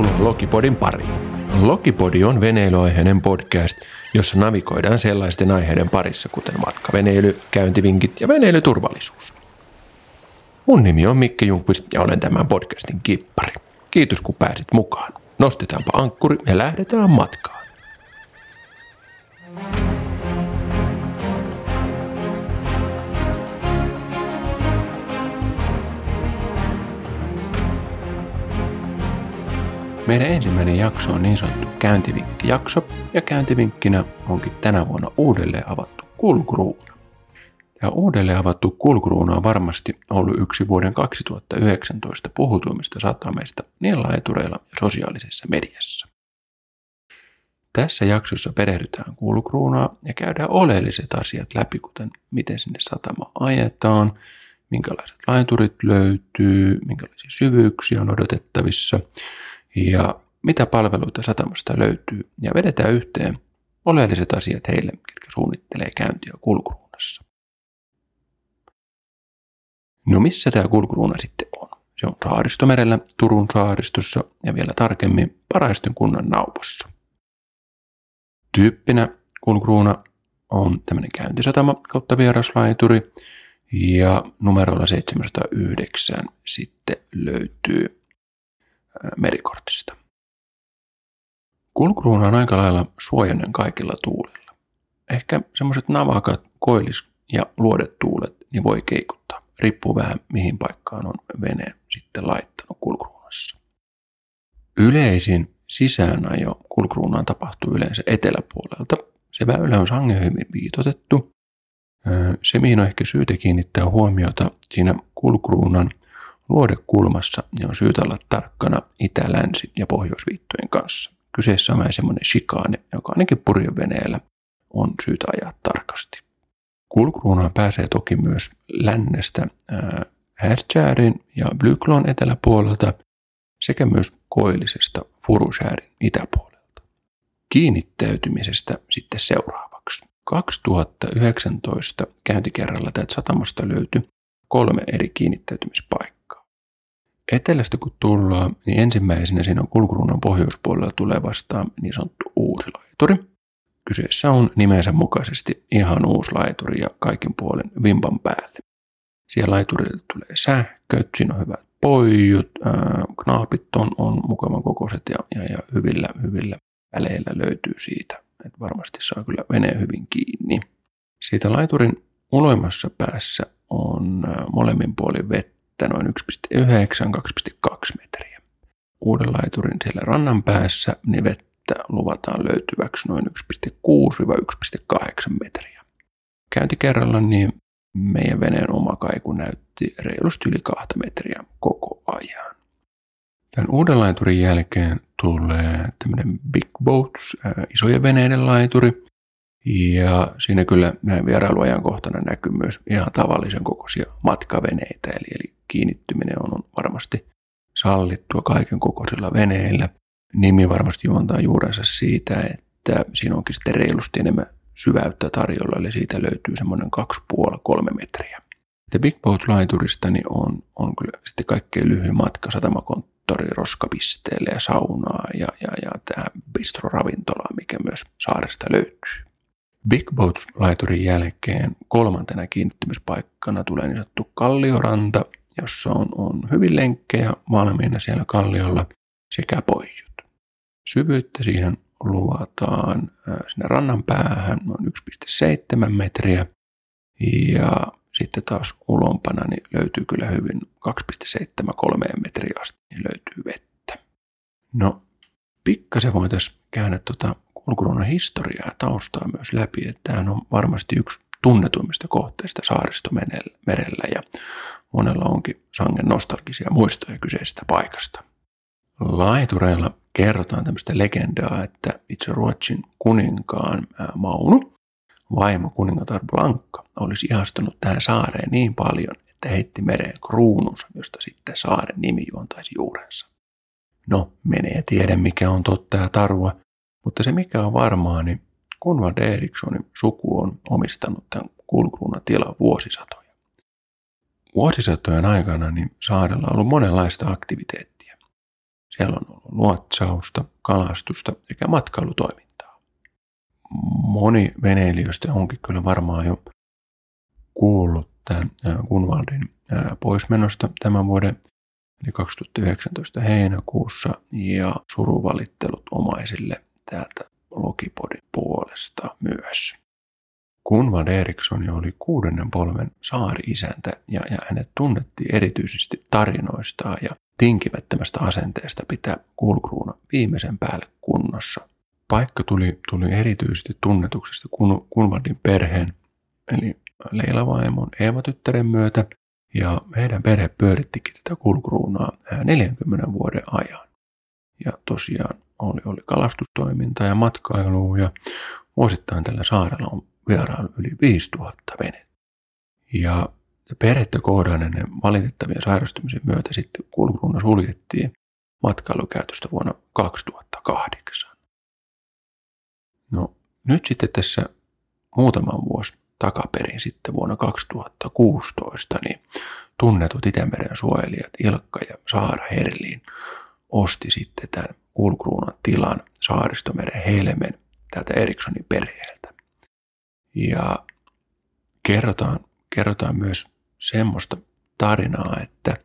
Tervetuloa Lokipodin pariin. Lokipodi on veneilyaiheinen podcast, jossa navigoidaan sellaisten aiheiden parissa, kuten matkaveneily, käyntivinkit ja veneilyturvallisuus. Mun nimi on Mikke Junkvist ja olen tämän podcastin kippari. Kiitos kun pääsit mukaan. Nostetaanpa ankkuri ja lähdetään matkaan. Meidän ensimmäinen jakso on niin sanottu käyntivinkki-jakso, ja käyntivinkkinä onkin tänä vuonna uudelleen avattu kulkruuna. Ja uudelleen avattu kulkruuna on varmasti ollut yksi vuoden 2019 puhutuimmista satameista niin laitureilla ja sosiaalisessa mediassa. Tässä jaksossa perehdytään kulkruunaa ja käydään oleelliset asiat läpi, kuten miten sinne satama ajetaan, minkälaiset laiturit löytyy, minkälaisia syvyyksiä on odotettavissa – ja mitä palveluita satamasta löytyy ja vedetään yhteen oleelliset asiat heille, ketkä suunnittelee käyntiä kulkuruunassa. No missä tämä kulkuruuna sitten on? Se on saaristomerellä, Turun saaristossa ja vielä tarkemmin Paraisten kunnan naupossa. Tyyppinä kulkuruuna on tämmöinen käyntisatama kautta vieraslaituri ja numeroilla 709 sitten löytyy merikortista. Kulkuruuna on aika lailla suojainen kaikilla tuulilla. Ehkä semmoiset navakat, koillis- ja luodetuulet niin voi keikuttaa. Riippuu vähän mihin paikkaan on vene sitten laittanut kulkuruunassa. Yleisin sisäänajo kulkuruunaan tapahtuu yleensä eteläpuolelta. Se väylä on sangen hyvin viitotettu. Se, mihin on ehkä syytä kiinnittää huomiota siinä kulkuruunan luodekulmassa niin on syytä olla tarkkana itä-, länsi- ja pohjoisviittojen kanssa. Kyseessä on vähän semmoinen shikaane, joka ainakin purjeveneellä on syytä ajaa tarkasti. Kulkruunaan pääsee toki myös lännestä Härtjäärin ja Blyklon eteläpuolelta sekä myös koillisesta Furushäärin itäpuolelta. Kiinnittäytymisestä sitten seuraavaksi. 2019 käyntikerralla täältä satamasta löytyi kolme eri kiinnittäytymispaikkaa. Etelästä kun tullaan, niin ensimmäisenä siinä on kulkuruunan pohjoispuolella tulee vastaan niin sanottu uusi laituri. Kyseessä on nimensä mukaisesti ihan uusi laituri ja kaikin puolen vimpan päälle. Siellä laiturille tulee sähköt, siinä on hyvät poijut, ää, knaapit on, on mukavan kokoiset ja, ja, ja hyvillä, hyvillä väleillä löytyy siitä. Et varmasti saa kyllä veneen hyvin kiinni. Siitä laiturin uloimmassa päässä on molemmin puolin vettä vettä noin 1,9-2,2 metriä. Uuden laiturin siellä rannan päässä niin vettä luvataan löytyväksi noin 1,6-1,8 metriä. Käyntikerralla niin meidän veneen oma kaiku näytti reilusti yli kahta metriä koko ajan. Tämän uuden laiturin jälkeen tulee tämmöinen Big Boats, isojen veneiden laituri. Ja siinä kyllä meidän vierailuajankohtana näkyy myös ihan tavallisen kokoisia matkaveneitä, eli, eli kiinnittyminen on varmasti sallittua kaiken kokoisilla veneillä. Nimi varmasti juontaa juurensa siitä, että siinä onkin sitten reilusti enemmän syväyttä tarjolla, eli siitä löytyy semmoinen 2,5-3 metriä. The Big Boat laiturista niin on, on kyllä sitten kaikkein lyhyin matka satamakonttori roskapisteelle ja saunaa ja, ja, ja tämä bistro-ravintola, mikä myös saaresta löytyy. Big Boats-laiturin jälkeen kolmantena kiinnittymispaikkana tulee niin sanottu Kallioranta, jossa on, on hyvin lenkkejä valmiina siellä kalliolla sekä poijut. Syvyyttä siihen luvataan sinne rannan päähän noin 1,7 metriä ja sitten taas ulompana niin löytyy kyllä hyvin 2,73 metriä asti niin löytyy vettä. No pikkasen voitaisiin käydä tuota kulkuruunan historiaa ja taustaa myös läpi, että tämähän on varmasti yksi tunnetuimmista kohteista saaristomerellä ja monella onkin sangen nostalgisia muistoja kyseisestä paikasta. Laitureilla kerrotaan tämmöistä legendaa, että itse Ruotsin kuninkaan Maunu, vaimo kuningatar Blanka, olisi ihastunut tähän saareen niin paljon, että heitti mereen kruununsa, josta sitten saaren nimi juontaisi juurensa. No, menee tiedä mikä on totta ja tarua, mutta se mikä on varmaa, niin Konrad Erikssonin suku on omistanut tämän kulkruunan tilan vuosisatoja. Vuosisatojen aikana niin saarella on ollut monenlaista aktiviteettia. Siellä on ollut luotsausta, kalastusta sekä matkailutoimintaa. Moni veneilijöistä onkin kyllä varmaan jo kuullut tämän Kunvaldin poismenosta tämän vuoden eli 2019 heinäkuussa ja suruvalittelut omaisille täältä Lokipodin puolesta myös. Kunvald Eriksson oli kuudennen polven saari-isäntä ja, ja hänet tunnettiin erityisesti tarinoistaan ja tinkimättömästä asenteesta pitää kulkruuna viimeisen päälle kunnossa. Paikka tuli, tuli erityisesti tunnetuksesta kun, Kunvaldin perheen, eli Leila vaimon Eeva-tyttären myötä, ja heidän perhe pyörittikin tätä kulkruunaa 40 vuoden ajan. Ja tosiaan oli, oli kalastustoiminta ja matkailu ja vuosittain tällä saarella on vierailu yli 5000 venettä. Ja perhettä kohdanneiden valitettavien sairastumisen myötä sitten kulkuruuna suljettiin matkailukäytöstä vuonna 2008. No nyt sitten tässä muutaman vuosi takaperin sitten vuonna 2016, niin tunnetut Itämeren suojelijat Ilkka ja Saara Herliin osti sitten tämän kulkruunan tilan Saaristomeren helmen tältä Erikssonin perheeltä. Ja kerrotaan, kerrotaan myös semmoista tarinaa, että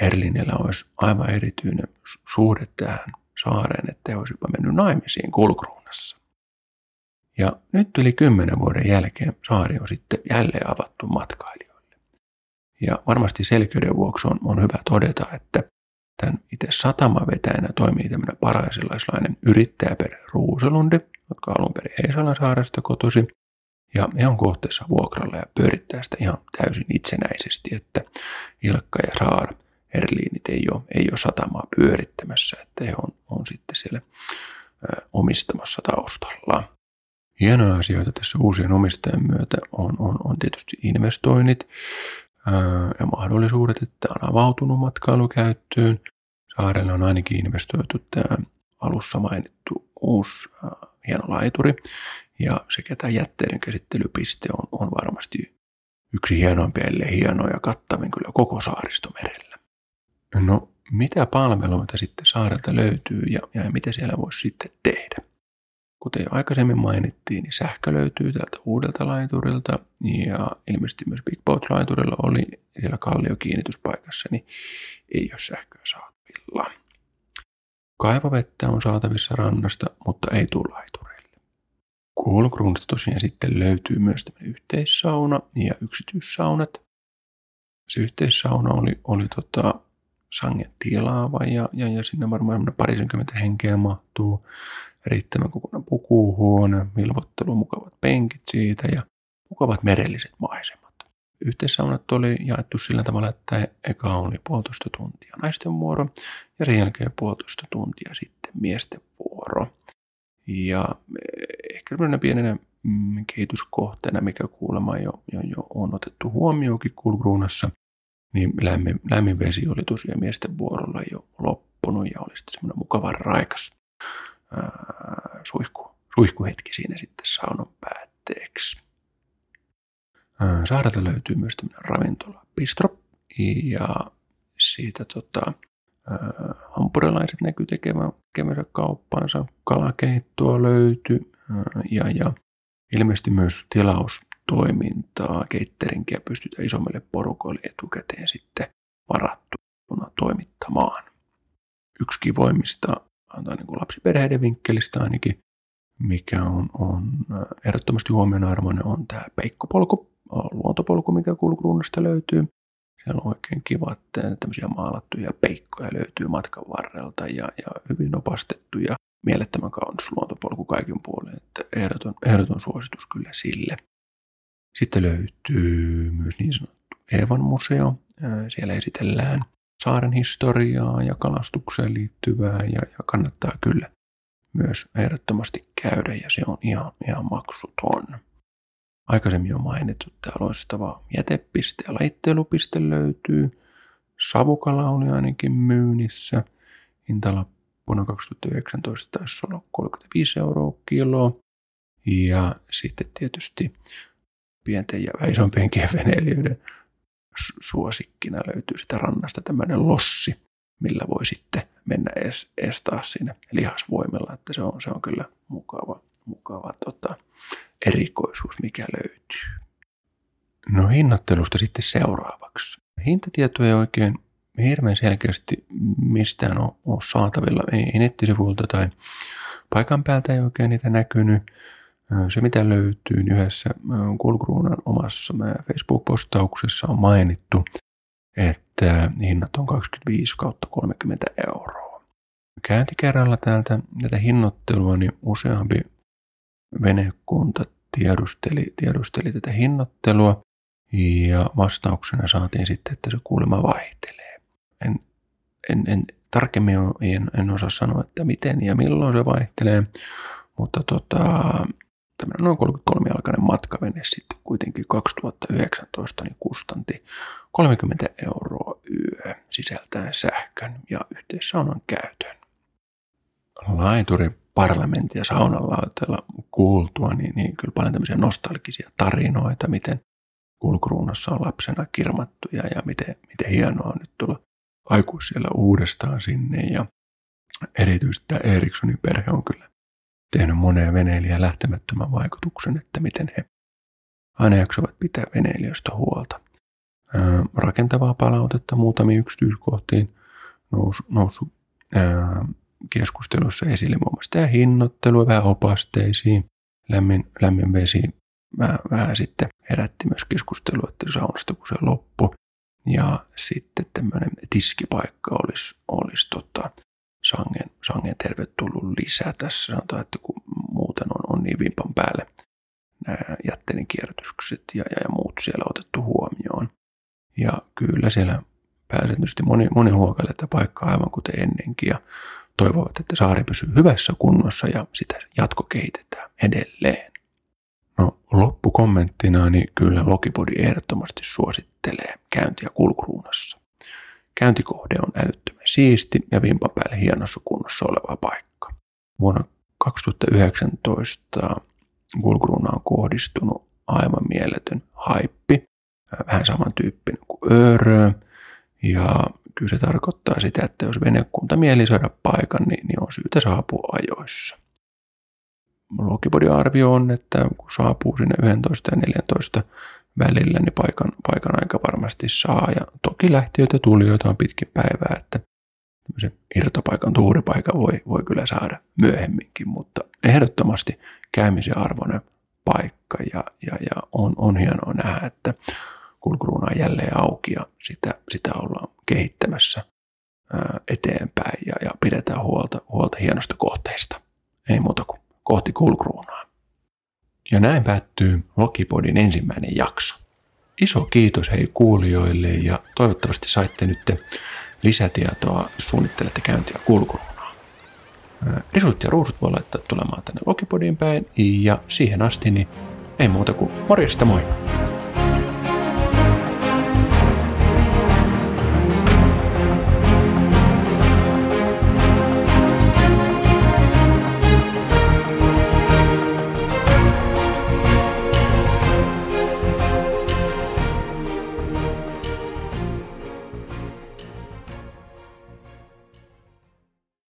Erlinillä olisi aivan erityinen suhde tähän saareen, että he olisi jopa mennyt naimisiin kulkruunassa. Ja nyt yli kymmenen vuoden jälkeen saari on sitten jälleen avattu matkailijoille. Ja varmasti selkeyden vuoksi on, on hyvä todeta, että tämän itse satamavetäjänä toimii tämmöinen paraisilaislainen yrittäjäperhe Ruuselundi, jotka alun perin Heisalan saaresta kotosi. Ja he on kohteessa vuokralla ja pyörittää sitä ihan täysin itsenäisesti, että Ilkka ja Saara Erliinit ei ole, ei ole satamaa pyörittämässä, että he on, on sitten siellä omistamassa taustalla. Hienoja asioita tässä uusien omistajien myötä on, on, on tietysti investoinnit ja mahdollisuudet, että on avautunut matkailukäyttöön. Saarelle on ainakin investoitu tämä alussa mainittu uusi ää, hieno laituri ja sekä tämä jätteiden käsittelypiste on, on varmasti yksi hienoimpia, ellei hienoja ja kattavin kyllä koko saaristomerellä. No, mitä palveluita sitten saarelta löytyy ja, ja mitä siellä voisi sitten tehdä? Kuten jo aikaisemmin mainittiin, niin sähkö löytyy täältä uudelta laiturilta ja ilmeisesti myös Big Boat-laiturilla oli siellä kalliokiinnityspaikassa, niin ei ole sähköä saatavilla. Kaivavettä on saatavissa rannasta, mutta ei tule laitureille. Kulkruunista tosiaan sitten löytyy myös tämmöinen yhteissauna ja yksityissaunat. Se yhteissauna oli, oli tota, sangen tilaava ja, ja, ja sinne varmaan parisenkymmentä henkeä mahtuu riittävän kokoinen pukuhuone, milvottelu, mukavat penkit siitä ja mukavat merelliset maisemat. Yhteissaunat oli jaettu sillä tavalla, että eka oli puolitoista tuntia naisten vuoro ja sen jälkeen puolitoista tuntia sitten miesten vuoro. Ja eh, ehkä sellainen pienenä mm, kehityskohteena, mikä kuulemma jo, jo, jo on otettu huomioonkin kulkruunassa, niin lämmin, lämmin vesi oli tosiaan miesten vuorolla jo loppunut ja oli sitten semmoinen mukava raikas ää, suihku, suihkuhetki siinä sitten saunon päätteeksi. Saarelta löytyy myös tämmöinen ravintola Bistro ja siitä tota, hampurilaiset näkyy tekemään, tekemänsä kauppaansa. Kalakeittoa löytyy ja, ja ilmeisesti myös tilaustoimintaa, keitteringkiä pystytään isommille porukoille etukäteen sitten varattuna toimittamaan. Yksi kivoimmista antaa niin kuin lapsiperheiden vinkkelistä ainakin, mikä on, on ehdottomasti huomionarvoinen, on tämä peikkopolku, luontopolku, mikä kulkruunnasta löytyy. Siellä on oikein kivat tämmöisiä maalattuja peikkoja löytyy matkan varrelta ja, ja hyvin opastettu ja mielettömän kaunis luontopolku kaiken puolen. Että ehdoton, ehdoton suositus kyllä sille. Sitten löytyy myös niin sanottu Eevan museo. Siellä esitellään saaren historiaa ja kalastukseen liittyvää ja, ja kannattaa kyllä myös ehdottomasti käydä ja se on ihan, ihan maksuton. Aikaisemmin on mainittu tämä loistava jätepiste ja laittelupiste löytyy. Savukala oli ainakin myynnissä. Hintalappuna 2019 taisi olla 35 euroa kilo. Ja sitten tietysti pienten ja isompienkin veneilijöiden suosikkina löytyy sitä rannasta tämmöinen lossi, millä voi sitten mennä edes, edes taas sinne lihasvoimella, että se on, se on kyllä mukava, mukava tota, erikoisuus, mikä löytyy. No hinnoittelusta sitten seuraavaksi. Hintatietoja ei oikein hirveän selkeästi mistään ole, ole saatavilla, ei nettisivuilta tai paikan päältä ei oikein niitä näkynyt. Se, mitä löytyy niin yhdessä Kulkruunan omassa Facebook-postauksessa on mainittu, että hinnat on 25 kautta 30 euroa. Käyntikerralla täältä tätä hinnoittelua, niin useampi venekunta tiedusteli, tiedusteli tätä hinnoittelua ja vastauksena saatiin sitten, että se kuulemma vaihtelee. En, en, en tarkemmin en, en osaa sanoa, että miten ja milloin se vaihtelee, mutta tota, tämmöinen noin 33-jalkainen matkavene sitten kuitenkin 2019 niin kustanti 30 euroa yö sisältäen sähkön ja yhteissaunan käytön. Laituri parlamentti ja saunalauteella kuultua, niin, niin kyllä paljon tämmöisiä nostalgisia tarinoita, miten kulkruunassa on lapsena kirmattu ja, ja miten, miten hienoa on nyt tulla aikuisilla uudestaan sinne ja erityisesti tämä Erikssonin perhe on kyllä tehnyt moneen veneilijä lähtemättömän vaikutuksen, että miten he aina jaksavat pitää veneilijöistä huolta. Ää, rakentavaa palautetta muutamiin yksityiskohtiin nousu, nousu ää, keskustelussa esille muun muassa tämä hinnoittelu vähän opasteisiin, lämmin, lämmin vesi vähän, vähän sitten herätti myös keskustelua, että saunasta kun se loppu. Ja sitten tämmöinen tiskipaikka olisi, olisi tota, sangen, sangen tervetullut lisää tässä. Sanotaan, että kun muuten on, on niin vimpan päälle nämä jätteiden kierrätykset ja, ja, ja muut siellä otettu huomioon. Ja kyllä siellä pääsääntöisesti moni, moni huokaille tätä paikkaa aivan kuten ennenkin ja toivovat, että saari pysyy hyvässä kunnossa ja sitä jatko kehitetään edelleen. No loppukommenttina niin kyllä Lokipodi ehdottomasti suosittelee käyntiä kulkuruunassa. Käyntikohde on älyttömän siisti ja vimpan päälle hienossa kunnossa oleva paikka. Vuonna 2019 kulkuruuna on kohdistunut aivan mieletön haippi, vähän samantyyppinen kuin Öörö. Ja kyllä se tarkoittaa sitä, että jos venekunta mieli saada paikan, niin, niin on syytä saapua ajoissa. Logipodin arvio on, että kun saapuu sinne 11 ja 14 välillä, niin paikan, paikan aika varmasti saa. Ja toki lähtiöitä tulijoita on pitkin päivää, että tämmöisen irtopaikan, tuuripaikan voi, voi kyllä saada myöhemminkin, mutta ehdottomasti käymisen arvoinen paikka ja, ja, ja on, on hienoa nähdä, että kulkuruuna on jälleen auki ja sitä, sitä ollaan kehittämässä ää, eteenpäin ja, ja pidetään huolta, huolta hienosta kohteista. Ei muuta kuin kohti kulkruunaa. Ja näin päättyy Lokipodin ensimmäinen jakso. Iso kiitos hei kuulijoille ja toivottavasti saitte nyt lisätietoa suunnittelette käyntiä kulkuruunaa. Risut ja ruusut voi laittaa tulemaan tänne Lokipodiin päin ja siihen asti niin ei muuta kuin morjesta moi!